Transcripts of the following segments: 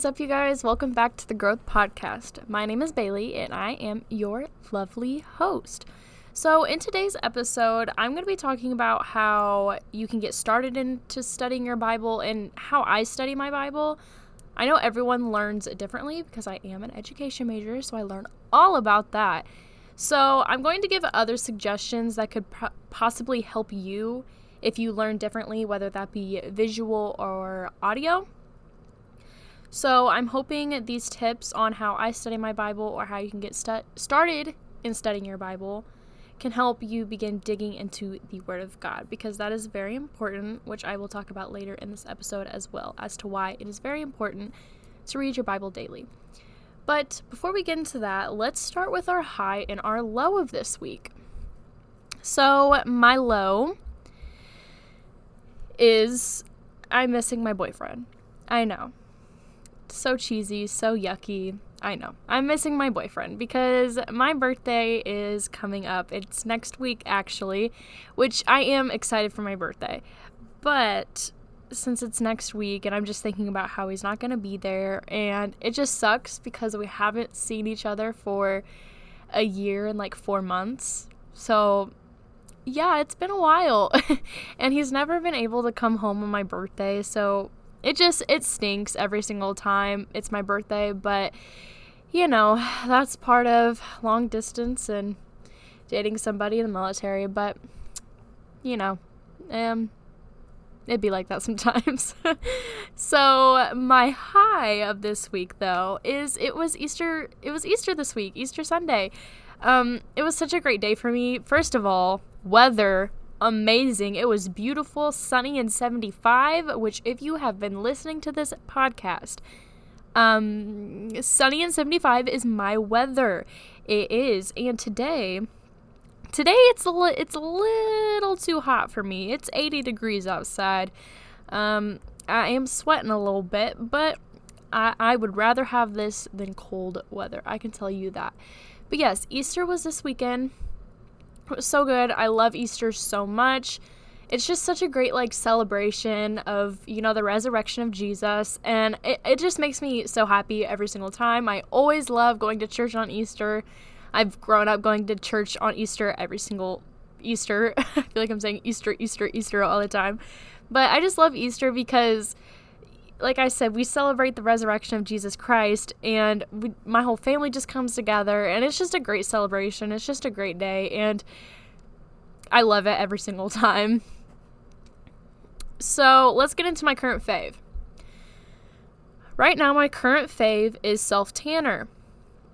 Is up, you guys? Welcome back to the Growth Podcast. My name is Baylee, and I am your lovely host. So, in today's episode, I'm going to be talking about how you can get started into studying your Bible and how I study my Bible. I know everyone learns differently because I am an education major, so I learn all about that. So, I'm going to give other suggestions that could pro- possibly help you if you learn differently, whether that be visual or audio. So, I'm hoping these tips on how I study my Bible or how you can get stu- started in studying your Bible can help you begin digging into the Word of God because that is very important, which I will talk about later in this episode as well, as to why it is very important to read your Bible daily. But before we get into that, let's start with our high and our low of this week. So, my low is I'm missing my boyfriend. I know so cheesy, so yucky. I know. I'm missing my boyfriend because my birthday is coming up. It's next week, actually, which I am excited for my birthday. But since it's next week and I'm just thinking about how he's not going to be there, and it just sucks because we haven't seen each other for a year and like four months. So, yeah, it's been a while. and he's never been able to come home on my birthday. So, it just it stinks every single time. It's my birthday but you know that's part of long distance and dating somebody in the military but you know um it'd be like that sometimes. So my high of this week though is it was easter it was easter this week easter sunday. Um it was such a great day for me. First of all weather amazing. It was beautiful, sunny, and 75, which, if you have been listening to this podcast, um, sunny and 75 is my weather. It is. And today, today it's a, li- it's a little too hot for me. It's 80 degrees outside. Um, I am sweating a little bit, but I, I would rather have this than cold weather. I can tell you that. But yes, Easter was this weekend. So good. I love Easter so much. It's just such a great like celebration of, you know, the resurrection of Jesus and it, it just makes me so happy every single time. I always love going to church on Easter. I've grown up going to church on Easter every single Easter. I feel like I'm saying Easter, Easter, Easter all the time. But I just love Easter because like I said, we celebrate the resurrection of Jesus Christ, and we, my whole family just comes together, and it's just a great celebration. It's just a great day, and I love it every single time. So let's get into my current fave. Right now, my current fave is Self Tanner.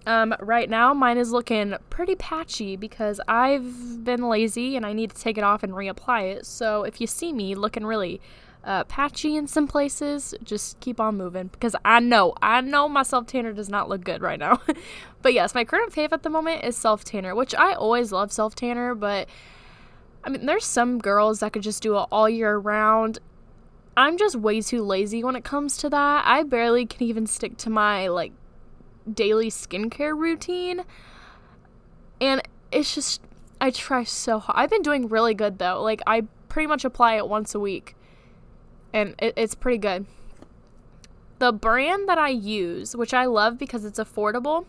Um, right now, mine is looking pretty patchy because I've been lazy and I need to take it off and reapply it. So if you see me looking really uh, patchy in some places, just keep on moving because I know, I know my self tanner does not look good right now. but yes, my current fave at the moment is self tanner, which I always love self tanner, but I mean, there's some girls that could just do it all year round. I'm just way too lazy when it comes to that. I barely can even stick to my like daily skincare routine. And it's just I try so hard. I've been doing really good though. Like I pretty much apply it once a week and it, it's pretty good. The brand that I use, which I love because it's affordable,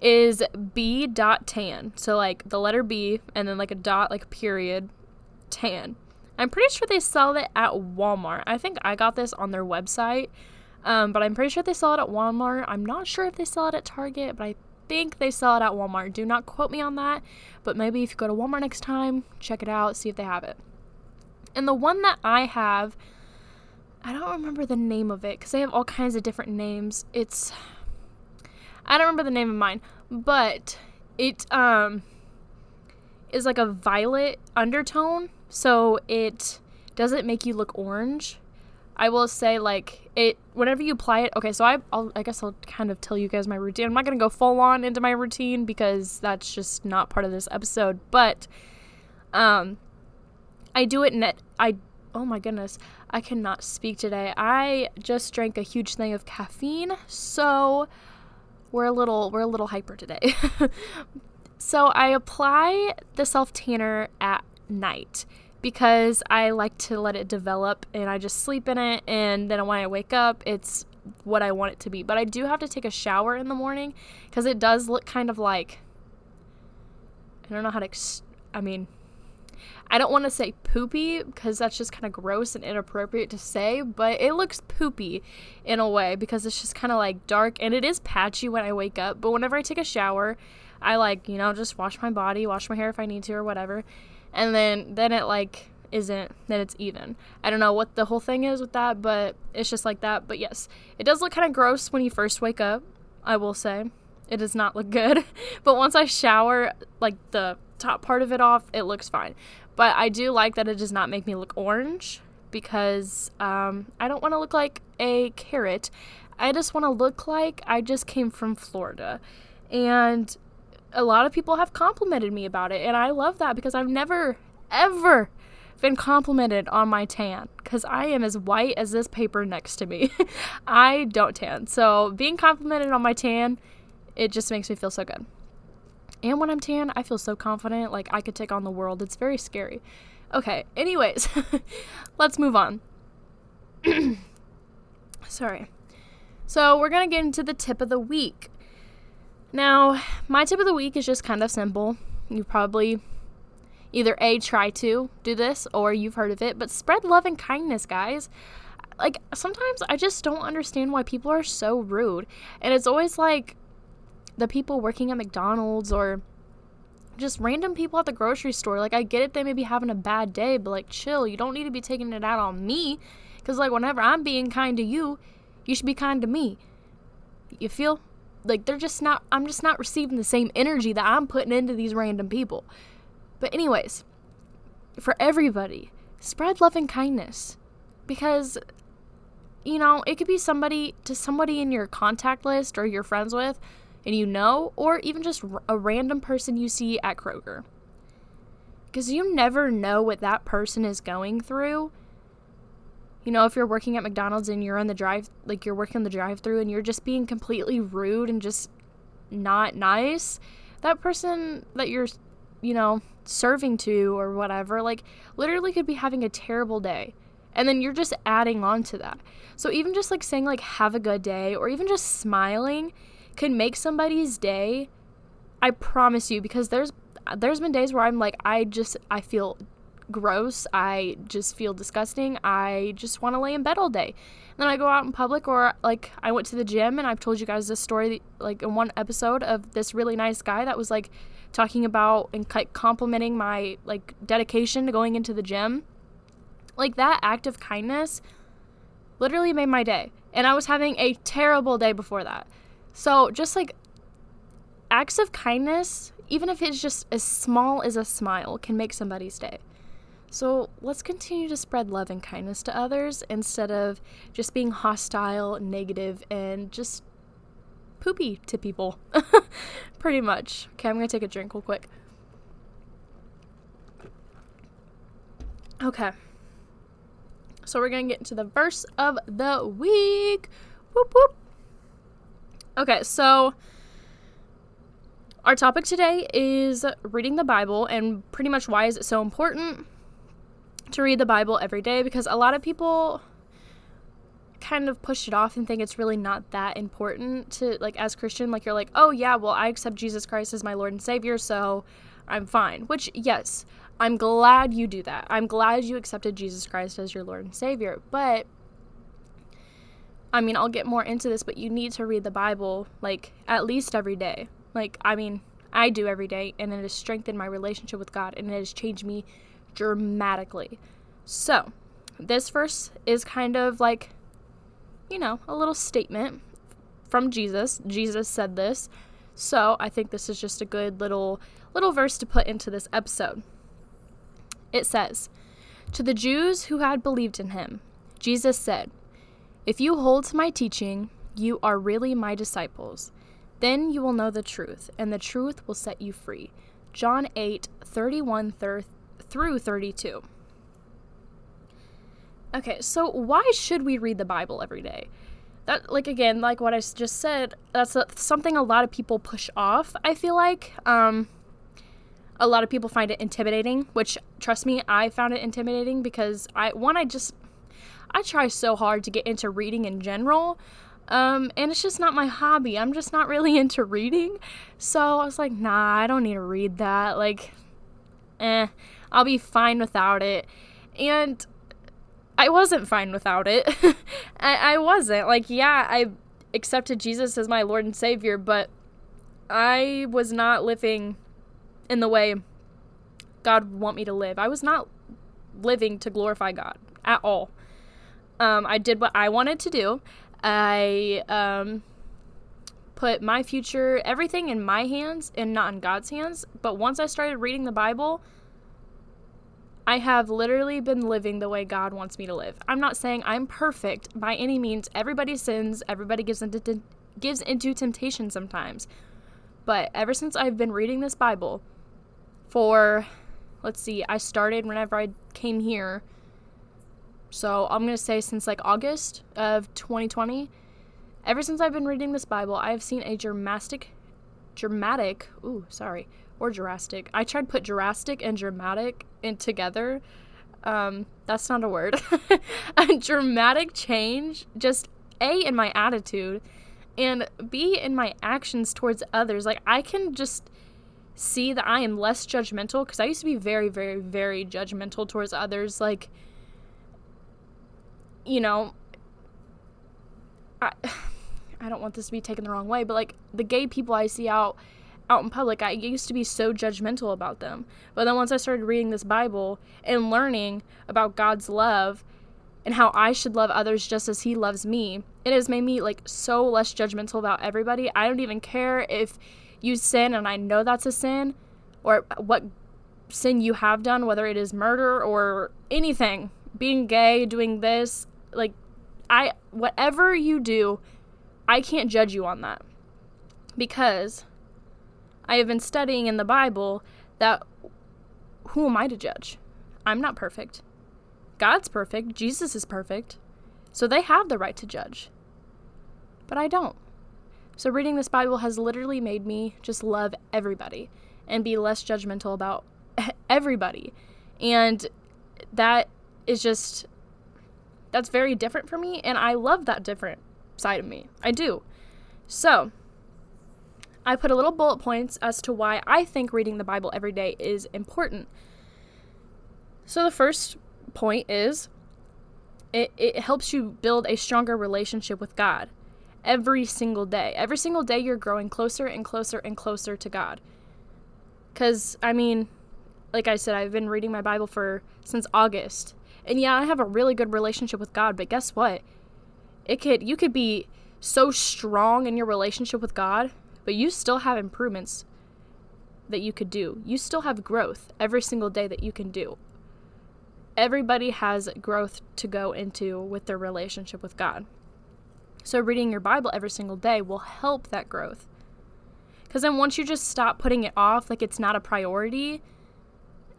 is B dot tan. So like the letter B and then like a dot, like period, tan. I'm pretty sure they sell it at Walmart. I think I got this on their website, um, but I'm pretty sure they sell it at Walmart. I'm not sure if they sell it at Target, but I think they sell it at Walmart. Do not quote me on that, but maybe if you go to Walmart next time, check it out, see if they have it. And the one that I have I don't remember the name of it because they have all kinds of different names. It's I don't remember the name of mine, but it um is like a violet undertone, so it doesn't make you look orange. I will say like it whenever you apply it. Okay, so I I'll, I guess I'll kind of tell you guys my routine. I'm not gonna go full on into my routine because that's just not part of this episode. But um, I do it net. I oh my goodness, I cannot speak today. I just drank a huge thing of caffeine, so we're a little we're a little hyper today. so I apply the self tanner at night because I like to let it develop and I just sleep in it and then when I wake up it's what I want it to be. But I do have to take a shower in the morning because it does look kind of like I don't know how to. Ex- I mean, I don't want to say poopy because that's just kind of gross and inappropriate to say, but it looks poopy in a way because it's just kind of like dark and it is patchy when I wake up. But whenever I take a shower, I like, you know, just wash my body, wash my hair if I need to or whatever. And then then it like isn't then it's even. I don't know what the whole thing is with that, but it's just like that. But yes, it does look kind of gross when you first wake up, I will say. It does not look good. but once I shower like the top part of it off, it looks fine. But I do like that it does not make me look orange because um, I don't want to look like a carrot. I just want to look like I just came from Florida. And a lot of people have complimented me about it. And I love that because I've never, ever been complimented on my tan because I am as white as this paper next to me. I don't tan. So being complimented on my tan, it just makes me feel so good. And when I'm tan, I feel so confident, like I could take on the world. It's very scary. Okay, anyways, let's move on. Sorry. So, we're going to get into the tip of the week. Now, my tip of the week is just kind of simple. You probably either A, try to do this, or you've heard of it, but spread love and kindness, guys. Like, sometimes I just don't understand why people are so rude. And it's always like, the people working at McDonald's or just random people at the grocery store. Like, I get it, they may be having a bad day, but like, chill. You don't need to be taking it out on me. Because, like, whenever I'm being kind to you, you should be kind to me. You feel? Like, they're just not, I'm just not receiving the same energy that I'm putting into these random people. But, anyways, for everybody, spread love and kindness. Because, you know, it could be somebody to somebody in your contact list or you're friends with and you know, or even just a random person you see at Kroger. Because you never know what that person is going through. You know, if you're working at McDonald's and you're on the drive, like you're working the drive through and you're just being completely rude and just not nice, that person that you're, you know, serving to or whatever, like literally could be having a terrible day. And then you're just adding on to that. So even just like saying, like, have a good day or even just smiling can make somebody's day i promise you because there's there's been days where i'm like i just i feel gross i just feel disgusting i just want to lay in bed all day. And then i go out in public or like i went to the gym and i've told you guys this story like in one episode of this really nice guy that was like talking about and complimenting my like dedication to going into the gym. Like that act of kindness literally made my day. And i was having a terrible day before that so, just like acts of kindness, even if it's just as small as a smile, can make somebody's day. So, let's continue to spread love and kindness to others instead of just being hostile, negative, and just poopy to people. Pretty much. Okay, I'm to take a drink real quick. Okay. So we're to get into the verse of the week. Whoop whoop. Okay, so our topic today is reading the Bible and pretty much why is it so important to read the Bible every day because a lot of people kind of push it off and think it's really not that important to like as Christian like you're like, "Oh yeah, well I accept Jesus Christ as my Lord and Savior, so I'm fine." Which yes, I'm glad you do that. I'm glad you accepted Jesus Christ as your Lord and Savior. But I mean, I'll get more into this, but you need to read the Bible like at least every day. Like, I mean, I do every day, and it has strengthened my relationship with God, and it has changed me dramatically. So, this verse is kind of like, you know, a little statement from Jesus. Jesus said this. So, I think this is just a good little little verse to put into this episode. It says, "To the Jews who had believed in him, Jesus said, if you hold to my teaching, you are really my disciples. Then you will know the truth, and the truth will set you free. John 8 31 through 32. Okay, so why should we read the Bible every day? That, like, again, like what I just said, that's a, something a lot of people push off, I feel like. Um, a lot of people find it intimidating, which, trust me, I found it intimidating because I, one, I just I try so hard to get into reading in general, Um, and it's just not my hobby. I'm just not really into reading. So I was like, nah, I don't need to read that. Like, eh, I'll be fine without it. And I wasn't fine without it. I, I wasn't. Like, yeah, I accepted Jesus as my Lord and Savior, but I was not living in the way God would want me to live. I was not living to glorify God at all. Um, I did what I wanted to do. I um, put my future, everything in my hands and not in God's hands. But once I started reading the Bible, I have literally been living the way God wants me to live. I'm not saying I'm perfect by any means. Everybody sins, everybody gives into, gives into temptation sometimes. But ever since I've been reading this Bible for, let's see, I started whenever I came here so I'm going to say since like August of 2020, ever since I've been reading this Bible, I have seen a dramatic, dramatic, ooh, sorry, or Jurassic. I tried to put Jurassic and dramatic in together. Um, that's not a word. a dramatic change, just A, in my attitude, and B, in my actions towards others. Like, I can just see that I am less judgmental because I used to be very, very, very judgmental towards others. Like, you know, I, I don't want this to be taken the wrong way, but like the gay people I see out out in public, I used to be so judgmental about them. But then once I started reading this Bible and learning about God's love and how I should love others just as he loves me, it has made me like so less judgmental about everybody. I don't even care if you sin and I know that's a sin or what sin you have done, whether it is murder or anything, being gay, doing this, like I whatever you do, I can't judge you on that. Because I have been studying in the Bible that who am I to judge? I'm not perfect. God's perfect, Jesus is perfect. So they have the right to judge. But I don't. So reading this Bible has literally made me just love everybody and be less judgmental about everybody. And that is just that's very different for me, and I love that different side of me. I do. So, I put a little bullet points as to why I think reading the Bible every day is important. So, the first point is it, it helps you build a stronger relationship with God every single day. Every single day, you're growing closer and closer and closer to God. Because, I mean, like I said, I've been reading my Bible for since August. And yeah, I have a really good relationship with God, but guess what? It could you could be so strong in your relationship with God, but you still have improvements that you could do. You still have growth every single day that you can do. Everybody has growth to go into with their relationship with God. So, reading your Bible every single day will help that growth. Because then, once you just stop putting it off like it's not a priority,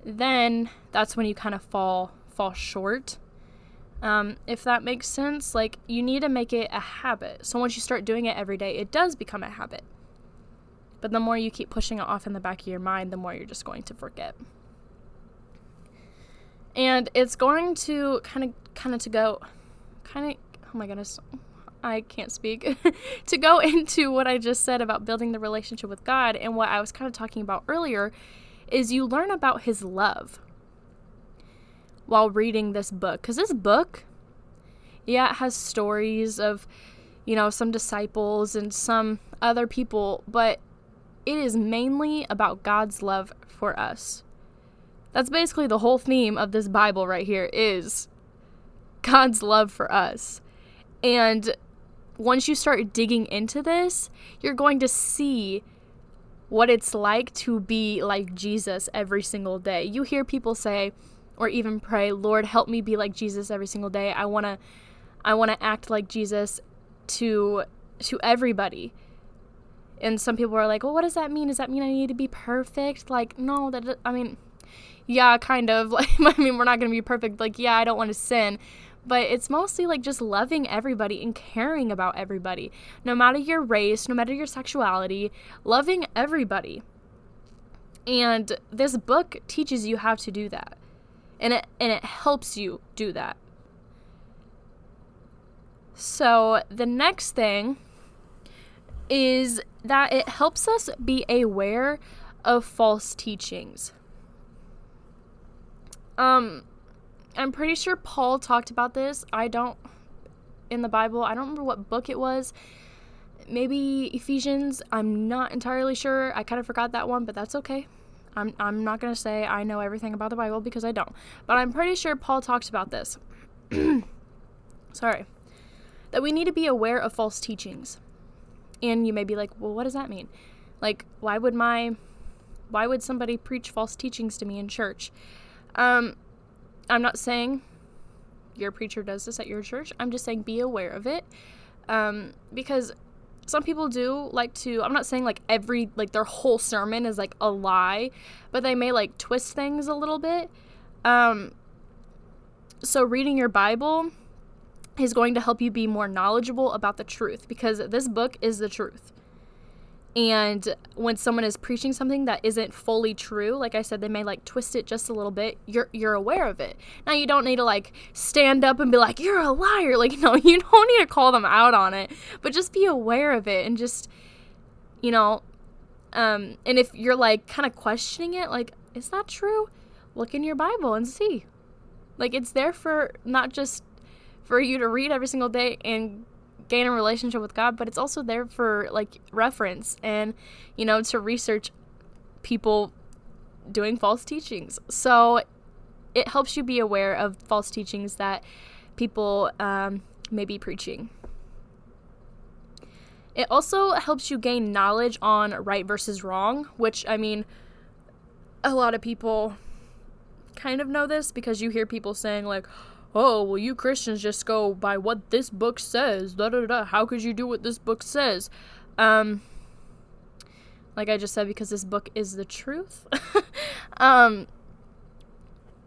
then that's when you kind of fall fall short. Um, if that makes sense, like you need to make it a habit. So once you start doing it every day, it does become a habit. But the more you keep pushing it off in the back of your mind, the more you're just going to forget. And it's going to kind of, kind of to go, kind of, oh my goodness, I can't speak, to go into what I just said about building the relationship with God and what I was kind of talking about earlier is you learn about His love while reading this book. Because this book, yeah, it has stories of, you know, some disciples and some other people, but it is mainly about God's love for us. That's basically the whole theme of this Bible right here is God's love for us. And once you start digging into this, you're going to see what it's like to be like Jesus every single day. You hear people say, or even pray, Lord, help me be like Jesus every single day. I want to I want to act like Jesus to to everybody. And some people are like, "Well, what does that mean? Does that mean I need to be perfect?" Like, no, that I mean, yeah, kind of. Like, I mean, we're not going to be perfect. Like, yeah, I don't want to sin. But it's mostly like just loving everybody and caring about everybody. No matter your race, no matter your sexuality, loving everybody. And this book teaches you how to do that and it and it helps you do that. So, the next thing is that it helps us be aware of false teachings. Um, I'm pretty sure Paul talked about this. I don't, in the Bible, I don't remember what book it was. Maybe Ephesians. I'm not entirely sure. I kind of forgot that one, but that's okay. I'm, I'm not going to say I know everything about the Bible because I don't. But I'm pretty sure Paul talks about this. Sorry. That we need to be aware of false teachings. And you may be like, well, what does that mean? Like, why would my, why would somebody preach false teachings to me in church? Um, I'm not saying your preacher does this at your church. I'm just saying be aware of it. Um, because some people do like to i'm not saying like every like their whole sermon is like a lie but they may like twist things a little bit. Um so reading your bible is going to help you be more knowledgeable about the truth because this book is the truth and when someone is preaching something that isn't fully true like i said they may like twist it just a little bit you're you're aware of it. Now you don't need to like stand up and be like you're a liar. Like no you don't need to call them out on it but just be aware of it and just you know um and if you're like kind of questioning it like is that true? Look in your bible and see. Like it's there for not just for you to read every single day and gain a relationship with God, but it's also there for like reference and, you know, to research people doing false teachings. So it helps you be aware of false teachings that people um, may be preaching. It also helps you gain knowledge on right versus wrong, which I mean, a lot of people kind of know this because you hear people saying, like, oh, well, you Christians just go by what this book says. Da da da. How could you do what this book says? Um, like I just said, because this book is the truth. um,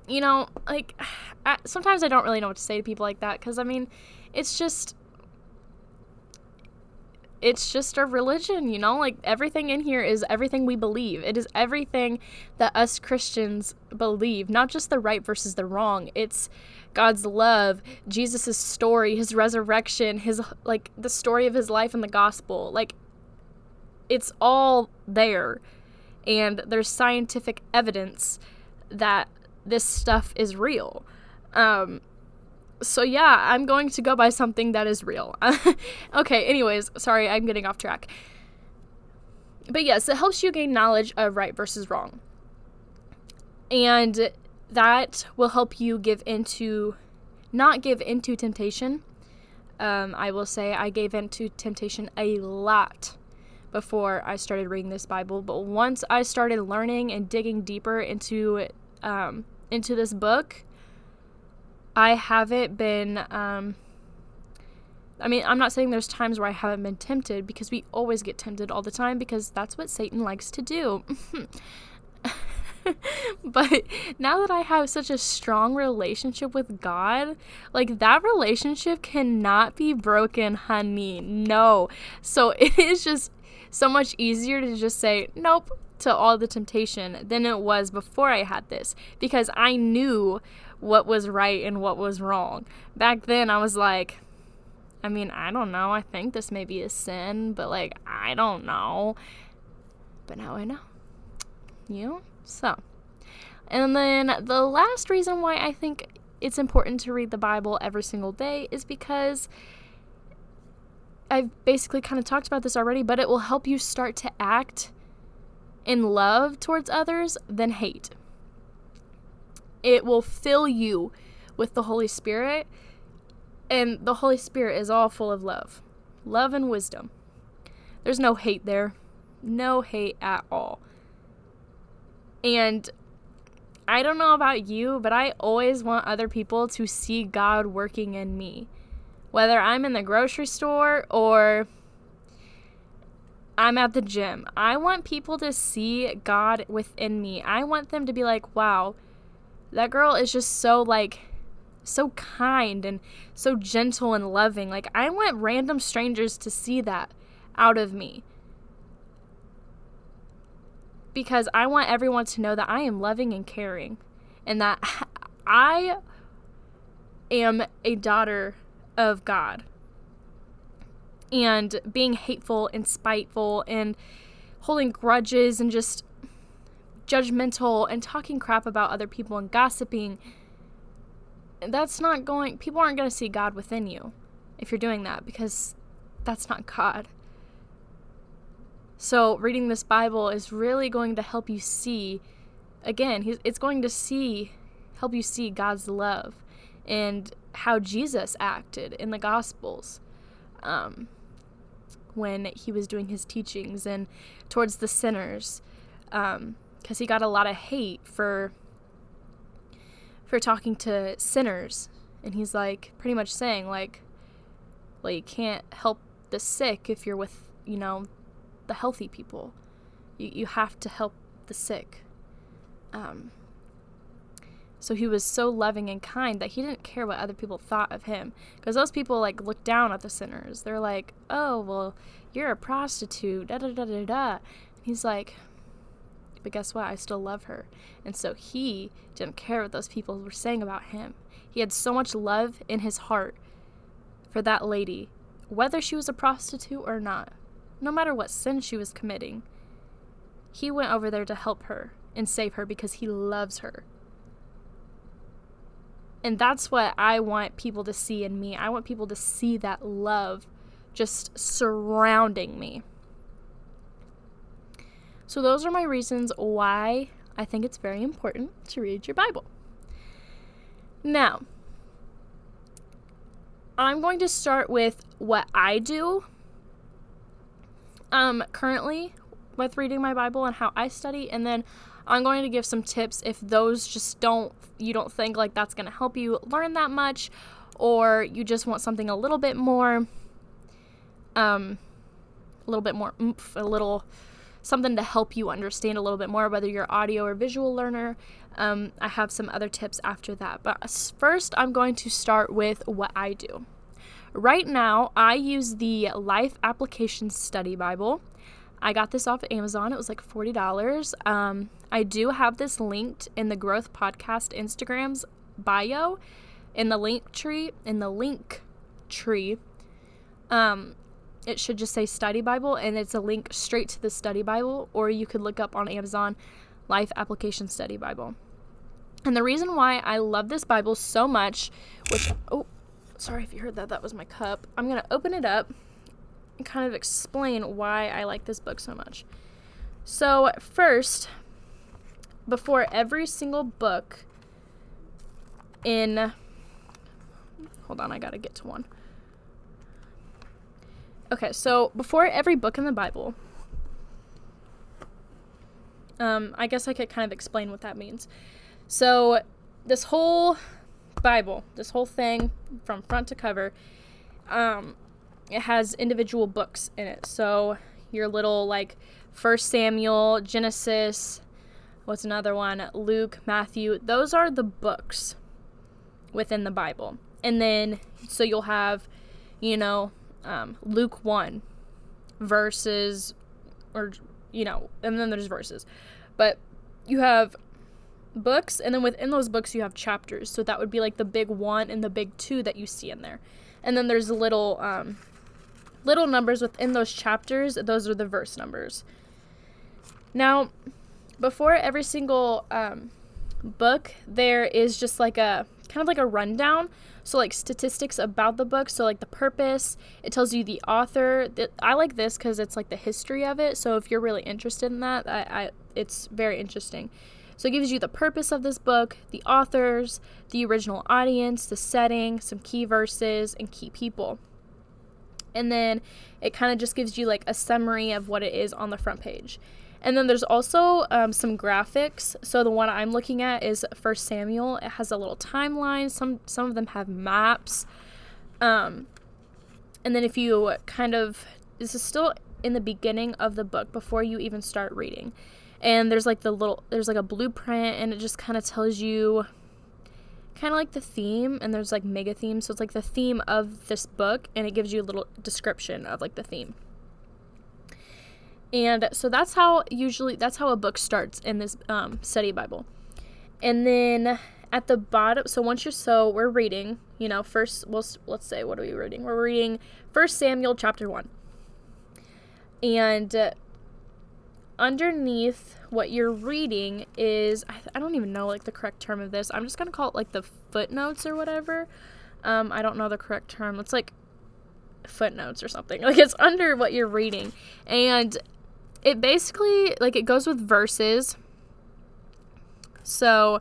you know, like, I, sometimes I don't really know what to say to people like that because, I mean, it's just. It's just a religion, you know? Like, everything in here is everything we believe. It is everything that us Christians believe, not just the right versus the wrong. It's God's love, Jesus' story, his resurrection, his like the story of his life in the gospel. Like it's all there. And there's scientific evidence that this stuff is real. Um so yeah, I'm going to go by something that is real. okay, anyways, sorry, I'm getting off track. But yes, it helps you gain knowledge of right versus wrong. And that will help you give into not give into temptation um, i will say i gave into temptation a lot before i started reading this bible but once i started learning and digging deeper into um, into this book i haven't been um, I mean, I'm not saying there's times where I haven't been tempted because we always get tempted all the time because that's what Satan likes to do. but now that I have such a strong relationship with God, like that relationship cannot be broken, honey. No. So it is just so much easier to just say nope to all the temptation than it was before I had this because I knew what was right and what was wrong. Back then, I was like, I mean, I don't know. I think this may be a sin, but like, I don't know. But now I know. You? So, and then the last reason why I think it's important to read the Bible every single day is because I've basically kind of talked about this already, but it will help you start to act in love towards others than hate. It will fill you with the Holy Spirit, and the Holy Spirit is all full of love love and wisdom. There's no hate there, no hate at all. And I don't know about you, but I always want other people to see God working in me. Whether I'm in the grocery store or I'm at the gym, I want people to see God within me. I want them to be like, wow, that girl is just so like so kind and so gentle and loving. Like I want random strangers to see that out of me because I want everyone to know that I am loving and caring and that I am a daughter of God. and being hateful and spiteful and holding grudges and just judgmental and talking crap about other people and gossiping that's not going people aren't going to see God within you if you're doing that because that's not God. So, reading this Bible is really going to help you see again, it's going to see help you see God's love and how Jesus acted in the Gospels um, when he was doing his teachings and towards the sinners, because he got a lot of hate for for talking to sinners, and he's like pretty much saying like, like you can't help the sick if you're with you know the healthy people. You you have to help the sick. Um, so he was so loving and kind that he didn't care what other people thought of him. Because those people like look down at the sinners. They're like, oh, well, you're a prostitute, da da da da da. and he's like, but guess what? I still love her. And so he didn't care what those people were saying about him. He had so much love in his heart for that lady, whether she was a prostitute or not, no matter what sin she was committing. He went over there to help her and save her because he loves her. And that's what I want people to see in me. I want people to see that love just surrounding me. So, those are my reasons why I think it's very important to read your Bible. Now, I'm going to start with what I do um, currently with reading my Bible and how I study, and then I'm going to give some tips if those just don't you don't think like that's going to help you learn that much or you just want something a little bit more um a little bit more oomph, a little something to help you understand a little bit more whether you're audio or visual learner um, i have some other tips after that but first i'm going to start with what i do right now i use the life application study bible I got this off of Amazon. It was like $40. Um, I do have this linked in the Growth Podcast Instagram's bio, in the link tree, in the link tree. Um, it should just say Study Bible, and it's a link straight to the Study Bible, or you could look up on Amazon Life Application Study Bible. And the reason why I love this Bible so much, which, oh, sorry if you heard that, that was my cup. I'm going to open it up and kind of explain why I like this book so much. So, first, before every single book in. Hold on, I gotta get to one. Okay, so before every book in the Bible, um, I guess I could kind of explain what that means. So, this whole Bible, this whole thing from front to cover, um, it has individual books in it. So your little like First Samuel, Genesis, what's another one? Luke, Matthew. Those are the books within the Bible. And then so you'll have, you know, um, Luke one verses, or you know, and then there's verses, but you have books and then within those books you have chapters so that would be like the big one and the big two that you see in there and then there's little um, little numbers within those chapters, those are the verse numbers. Now, before every single um, book, there is just like a kind of like a rundown. So, like statistics about the book. So, like the purpose, it tells you the author. I like this because it's like the history of it. So, if you're really interested in that, I, I it's very interesting. So, it gives you the purpose of this book, the authors, the original audience, the setting, some key verses, and key people and then it kind of just gives you like a summary of what it is on the front page. And then there's also um, some graphics. So the one I'm looking at is First Samuel. It has a little timeline. Some some of them have maps. Um, and then if you kind of this is still in the beginning of the book before you even start reading. And there's like the little there's like a blueprint and it just kind of tells you kind of like the theme and there's like mega themes so it's like the theme of this book and it gives you a little description of like the theme and so that's how usually that's how a book starts in this um, study bible and then at the bottom so once you're so we're reading you know, first, well, let's say, what are we reading? We're reading First Samuel chapter 1. And uh, underneath what you're reading is, I, I, don't even know like the correct term of this. I'm just to call it like the footnotes or whatever. Um, I don't know the correct term. It's like footnotes or something. Like it's under what you're reading. And it basically, like, it goes with verses. So,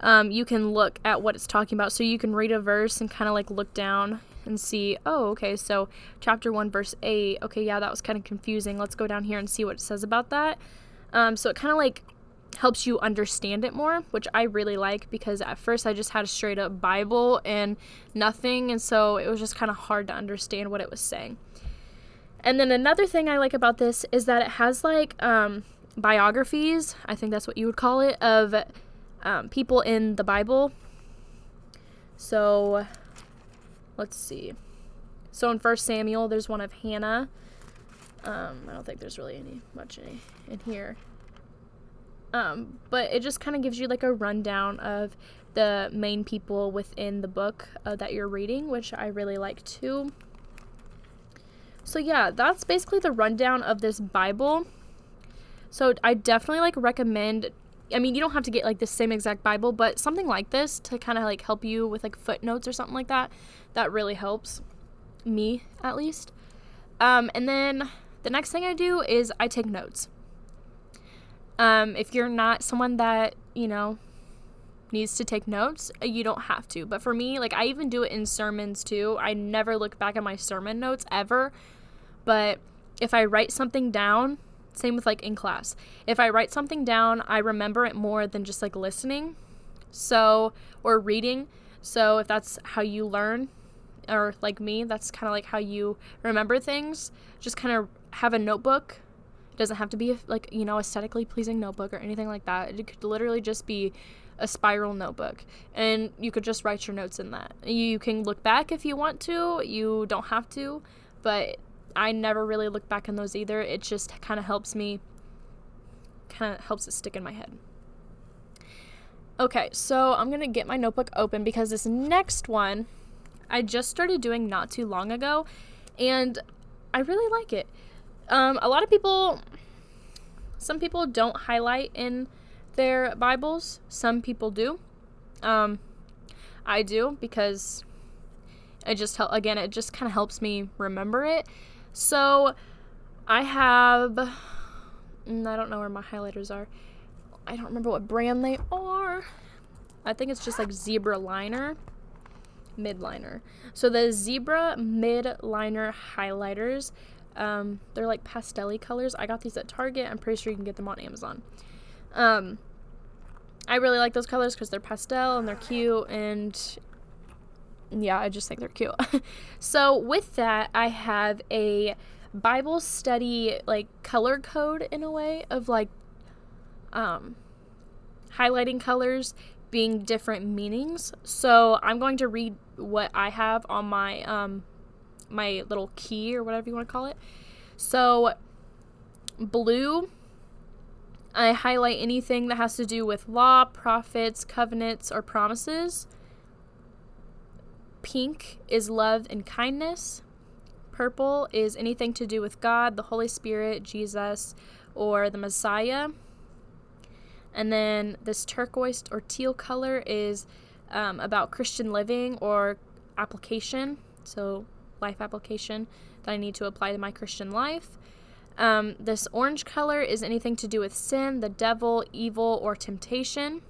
um, you can look at what it's talking about. So you can read a verse and kind of like look down and see, oh, okay, so chapter 1, verse 8. Okay, yeah, that was kind of confusing. Let's go down here and see what it says about that. Um, so it kind of like helps you understand it more, which I really like because at first I just had a straight up Bible and nothing. And so it was just kind of hard to understand what it was saying. And then another thing I like about this is that it has like um, biographies, I think that's what you would call it, of um, people in the Bible. So, let's see. So in First Samuel, there's one of Hannah. Um, I don't think there's really any much in, here. Um, but it just kind of gives you like a rundown of the main people within the book uh, that you're reading, which I really like too. So yeah, that's basically the rundown of this Bible. So I definitely like recommend I mean, you don't have to get like the same exact Bible, but something like this to kind of like help you with like footnotes or something like that, that really helps me at least. Um, and then the next thing I do is I take notes. Um, if you're not someone that, you know, needs to take notes, you don't have to. But for me, like I even do it in sermons too. I never look back at my sermon notes ever. But if I write something down, same with like in class. If I write something down, I remember it more than just like listening. So, or reading. So, if that's how you learn, or like me, that's kind of like how you remember things. Just kind of have a notebook. It doesn't have to be a, like, you know, aesthetically pleasing notebook or anything like that. It could literally just be a spiral notebook and you could just write your notes in that. You can look back if you want to, you don't have to, but I never really look back on those either. It just kind of helps me, kind of helps it stick in my head. Okay, so I'm going to get my notebook open because this next one I just started doing not too long ago and I really like it. Um, a lot of people, some people don't highlight in their Bibles, some people do. Um, I do because it just help again it just kind of helps me remember it so I have, mm, I don't know where my highlighters are. I don't remember what brand they are. I think it's just like Zebra Liner, Mid Liner. So the Zebra Mid Liner highlighters, um, they're like pastel colors. I got these at Target. I'm pretty sure you can get them on Amazon. Um, I really like those colors because they're pastel and they're cute and yeah, I just think they're cute. so with that, I have a Bible study like color code in a way of like um highlighting colors being different meanings. So I'm going to read what I have on my um my little key or whatever you want to call it. So blue I highlight anything that has to do with law, prophets, covenants, or promises. Pink is love and kindness. Purple is anything to do with God, the Holy Spirit, Jesus, or the Messiah. And then this turquoise or teal color is um, about Christian living or application. So, life application that I need to apply to my Christian life. Um, this orange color is anything to do with sin, the devil, evil, or temptation.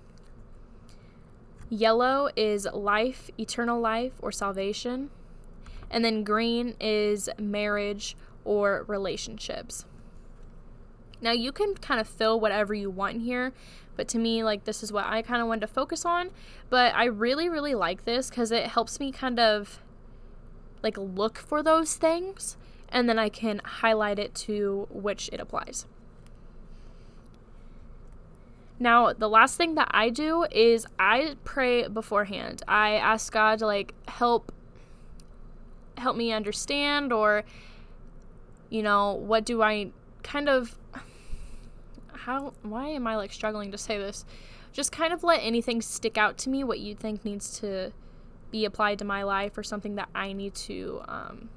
Yellow is life, eternal life, or salvation. And then green is marriage or relationships. Now you can kind of fill whatever you want here, but to me, like this is what I kind of wanted to focus on. But I really, really like this because it helps me kind of like look for those things and then I can highlight it to which it applies. Now, the last thing that I do is I pray beforehand. I ask God to like help help me understand or you know, what do I kind of how why am I like struggling to say this? Just kind of let anything stick out to me what you think needs to be applied to my life or something that I need to um,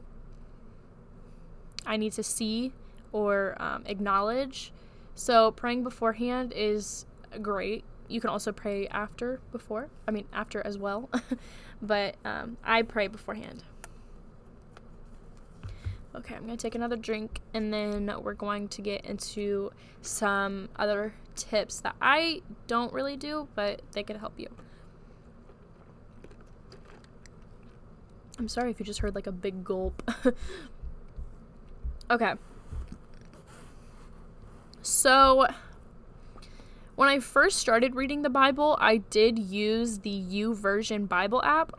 I need to see or um, acknowledge. So praying beforehand is great. You can also pray after before. I mean after as well, but um, I pray beforehand. Okay, I'm gonna take another drink and then we're going to get into some other tips that I don't really do, but they could help you. I'm sorry if you just heard like a big gulp. okay. So, when I first started reading the Bible, I did use the YouVersion Bible app.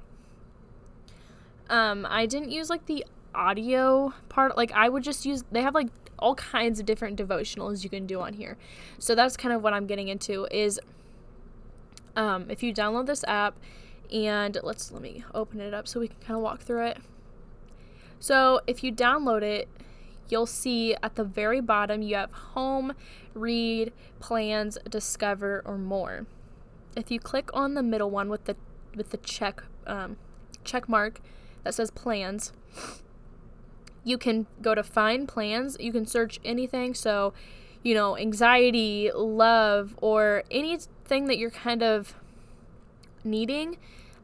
Um, I didn't use like the audio part. Like, I would just use, they have like all kinds of different devotionals you can do on here. So, that's kind of what I'm getting into is um, if you download this app, and let's let me open it up so we can kind of walk through it. So, if you download it, you'll see at the very bottom you have home, read, plans, discover, or more. If you click on the middle one with the with the check um, check mark that says plans, you can go to find plans. You can search anything. So, you know, anxiety, love, or anything that you're kind of needing.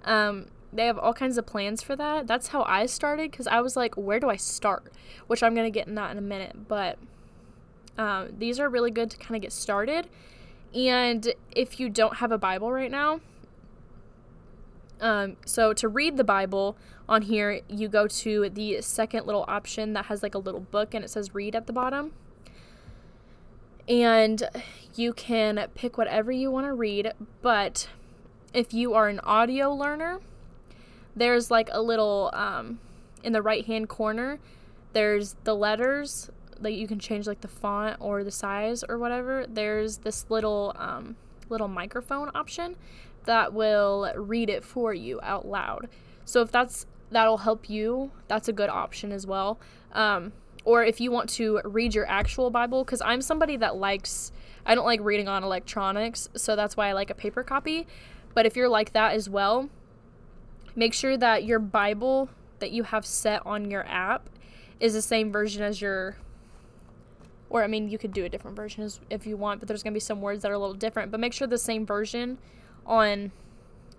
Um, they have all kinds of plans for that. That's how I started because I was like, where do I start? Which I'm going to get in that in a minute. But um, these are really good to kind of get started. And if you don't have a Bible right now, um, so to read the Bible on here, you go to the second little option that has like a little book and it says read at the bottom. And you can pick whatever you want to read, but if you are an audio learner, there's like a little um, in the right hand corner, there's the letters that you can change like the font or the size or whatever. There's this little um, little microphone option that will read it for you out loud. So if that's that'll help you, that's a good option as well. Um, or if you want to read your actual Bible, because I'm somebody that likes, I don't like reading on electronics, so that's why I like a paper copy. But if you're like that as well, make sure that your Bible that you have set on your app is the same version as your or I mean you could do a different version if you want, but there's going to be some words that are a little different, but make sure the same version on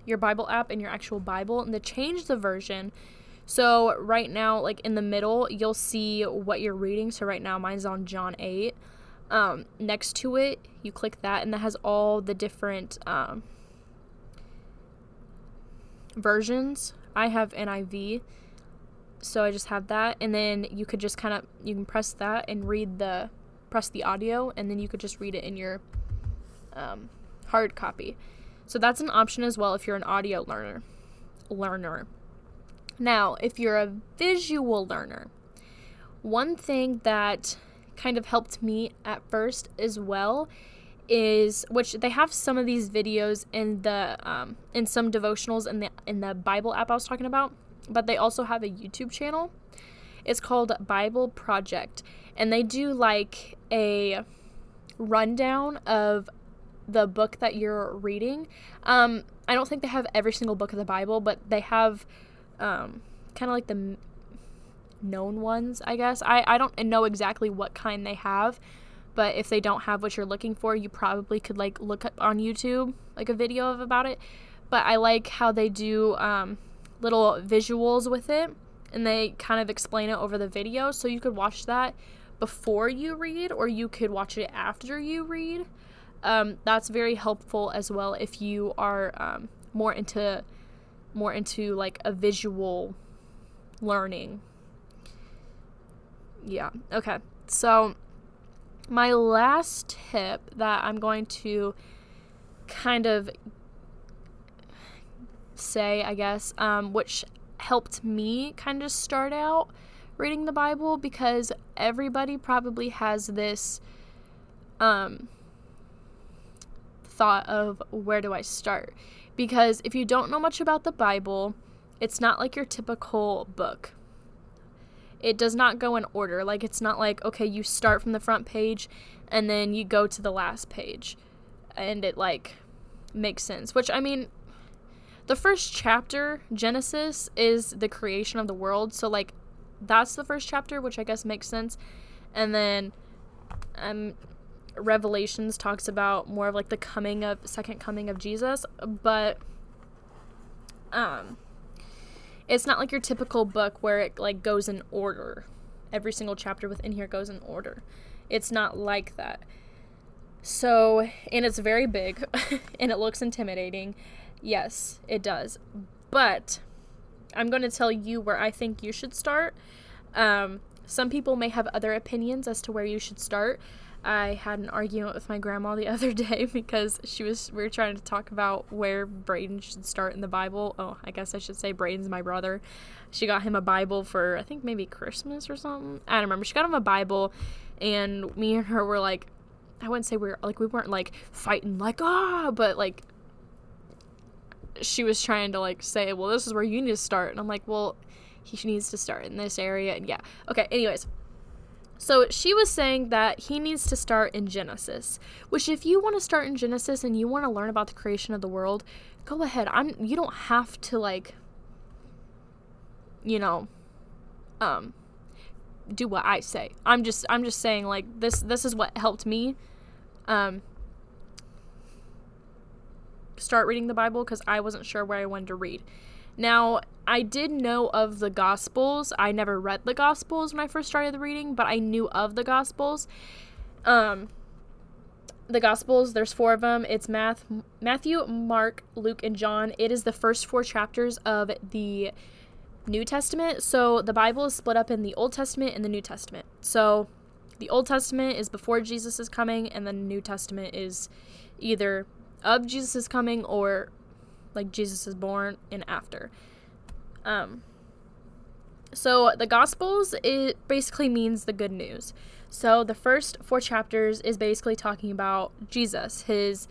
your Bible app and your actual Bible and to change the version. So right now like in the middle, you'll see what you're reading. So right now mine's on John 8. Um, next to it, you click that and that has all the different um, versions. I have NIV, so I just have that, and then you could just kind of you can press that and read the press the audio, and then you could just read it in your um, hard copy. So that's an option as well if you're an audio learner. Learner. Now, if you're a visual learner, one thing that kind of helped me at first as well is which they have some of these videos in the um, in some devotionals in the in the Bible app I was talking about, but they also have a YouTube channel. It's called Bible Project, and they do like a rundown of the book that you're reading. Um, I don't think they have every single book of the Bible, but they have um, kind of like the known ones, I guess. I, I don't know exactly what kind they have, but if they don't have what you're looking for, you probably could like look up on YouTube like a video of about it. But I like how they do um, little visuals with it, and they kind of explain it over the video, so you could watch that before you read, or you could watch it after you read. Um, that's very helpful as well if you are um, more into more into like a visual learning. Yeah. Okay. So my last tip that I'm going to kind of say, I guess, um, which helped me kind of start out reading the Bible because everybody probably has this um, thought of where do I start? Because if you don't know much about the Bible, it's not like your typical book it does not go in order. Like it's not like okay, you start from the front page and then you go to the last page and it like makes sense. Which I mean the first chapter, Genesis, is the creation of the world. So like that's the first chapter, which I guess makes sense. And then um Revelations talks about more of like the coming of second coming of Jesus, but um it's not like your typical book where it like goes in order. Every single chapter within here goes in order. It's not like that. So, and it's very big and it looks intimidating. Yes, it does. But I'm going to tell you where I think you should start. Um, some people may have other opinions as to where you should start. I had an argument with my grandma the other day because she was we were trying to talk about where Braden should start in the Bible. Oh, I guess I should say Braden's my brother. She got him a Bible for I think maybe Christmas or something. I don't remember. She got him a Bible and me and her were like I wouldn't say we are like we weren't like fighting like ah, but like she was trying to like say, well, this is where you need to start, and I'm like, well, he needs to start in this area, and yeah, okay. Anyways, so she was saying that he needs to start in Genesis, which if you want to start in Genesis and you want to learn about the creation of the world, go ahead. I'm you don't have to like you know um do what I say. I'm just I'm just saying like this this is what helped me um start reading the Bible because I wasn't sure where I wanted to read. Now, I did know of the Gospels. I never read the Gospels when I first started the reading, but I knew of the Gospels. Um, the Gospels, there's four of them. It's Math, Matthew, Mark, Luke, and John. It is the first four chapters of the New Testament. So the Bible is split up in the Old Testament and the New Testament. So the Old Testament is before Jesus is coming, and the New Testament is either of Jesus coming or like Jesus is born and after. Um so the gospels it basically means the good news. So the first four chapters is basically talking about Jesus, his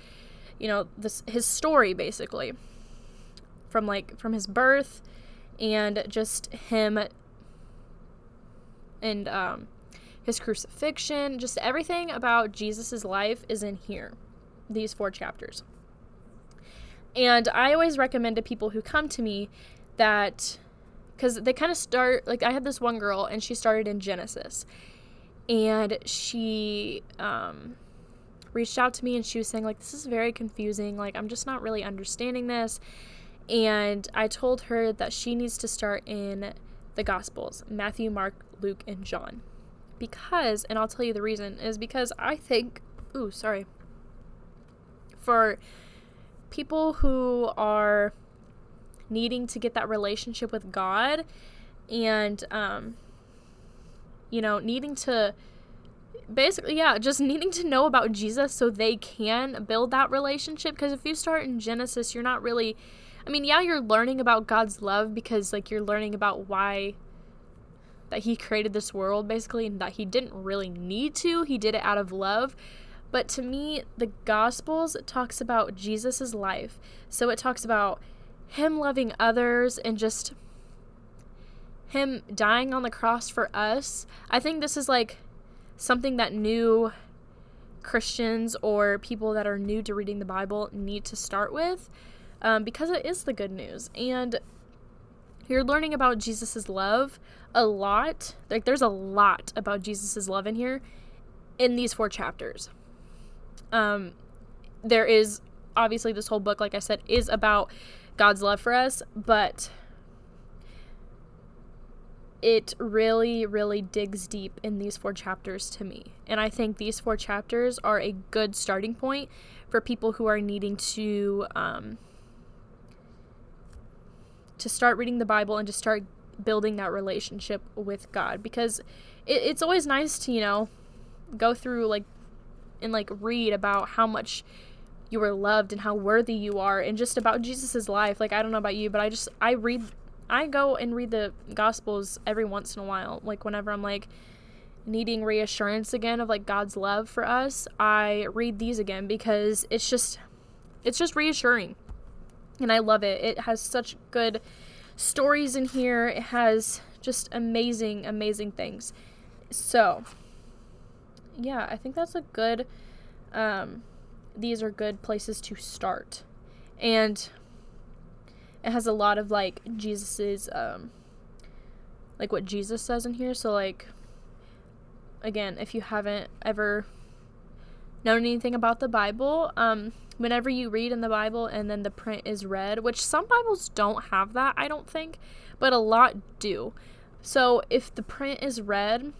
you know, this his story basically. From like from his birth and just him and um his crucifixion, just everything about Jesus's life is in here these four chapters. And I always recommend to people who come to me that because they kind of start like I had this one girl and she started in Genesis, and she um, reached out to me and she was saying like this is very confusing. Like I'm just not really understanding this, and I told her that she needs to start in the Gospels Matthew, Mark, Luke, and John, because and I'll tell you the reason is because I think ooh sorry for people who are needing to get that relationship with God and um you know needing to basically yeah just needing to know about Jesus so they can build that relationship. Because if you start in Genesis you're not really I mean yeah you're learning about God's love because like you're learning about why that he created this world basically and that he didn't really need to. He did it out of love but to me, the Gospels talks about Jesus' life. So it talks about him loving others and just him dying on the cross for us. I think this is like something that new Christians or people that are new to reading the Bible need to start with um, because it is the good news. And you're learning about Jesus' love a lot. Like, there's a lot about Jesus' love in here in these four chapters. Um, there is obviously this whole book, like I said, is about God's love for us, but it really, really digs deep in these four chapters to me. And I think these four chapters are a good starting point for people who are needing to um, to start reading the Bible and to start building that relationship with God. Because it, it's always nice to, you know, go through like and like read about how much you are loved and how worthy you are and just about Jesus's life. Like I don't know about you, but I just I read I go and read the gospels every once in a while. Like whenever I'm like needing reassurance again of like God's love for us, I read these again because it's just it's just reassuring. And I love it. It has such good stories in here. It has just amazing amazing things. So, yeah, I think that's a good um, these are good places to start. And it has a lot of like Jesus's um like what Jesus says in here. So like again, if you haven't ever known anything about the Bible, um whenever you read in the Bible and then the print is red, which some Bibles don't have that, I don't think, but a lot do. So if the print is red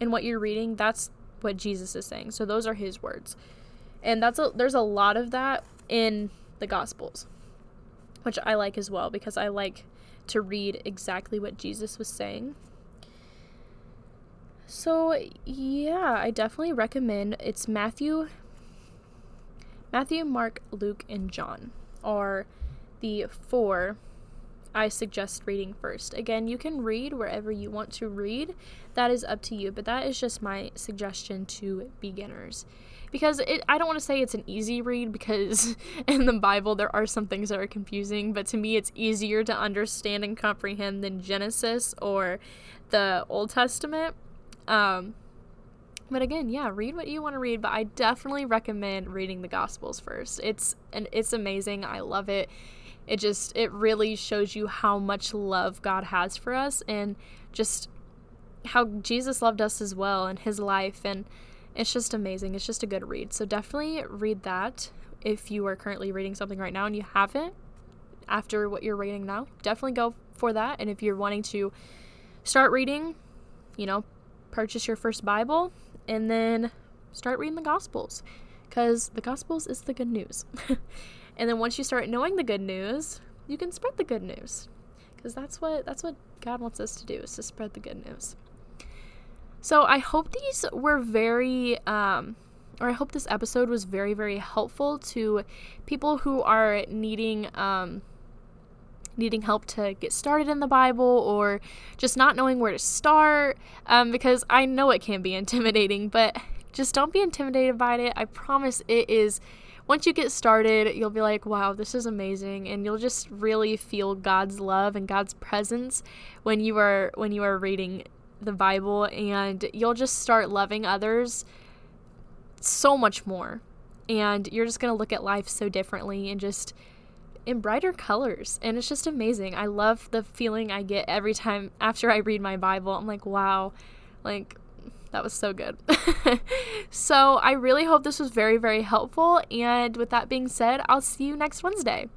in what you're reading, that's what Jesus is saying. So those are his words. And that's a there's a lot of that in the gospels, which I like as well because I like to read exactly what Jesus was saying. So, yeah, I definitely recommend it's Matthew Matthew, Mark, Luke, and John are the four I suggest reading first. Again, you can read wherever you want to read. That is up to you, but that is just my suggestion to beginners. Because it I don't want to say it's an easy read because in the Bible there are some things that are confusing, but to me it's easier to understand and comprehend than Genesis or the Old Testament. Um, but again, yeah, read what you want to read, but I definitely recommend reading the Gospels first. It's and it's amazing. I love it. It just it really shows you how much love God has for us and just how Jesus loved us as well in his life and it's just amazing. It's just a good read. So definitely read that if you are currently reading something right now and you haven't after what you're reading now. Definitely go for that and if you're wanting to start reading, you know, purchase your first Bible and then start reading the Gospels because the Gospels is the good news. and then once you start knowing the good news, you can spread the good news because that's what that's what God wants us to do is to spread the good news. So I hope these were very um, or I hope this episode was very very helpful to people who are needing um, needing help to get started in the Bible or just not knowing where to start. Um, because I know it can be intimidating, but just don't be intimidated by it. I promise it is. Once you get started, you'll be like, wow, this is amazing. And you'll just really feel God's love and God's presence when you are when you are reading the Bible and you'll just start loving others so much more. And you're just going to look at life so differently and just in brighter colors. And it's just amazing. I love the feeling I get every time after I read my Bible. I'm like, wow, like that was so good. so I really hope this was very, very helpful. And with that being said, I'll see you next Wednesday.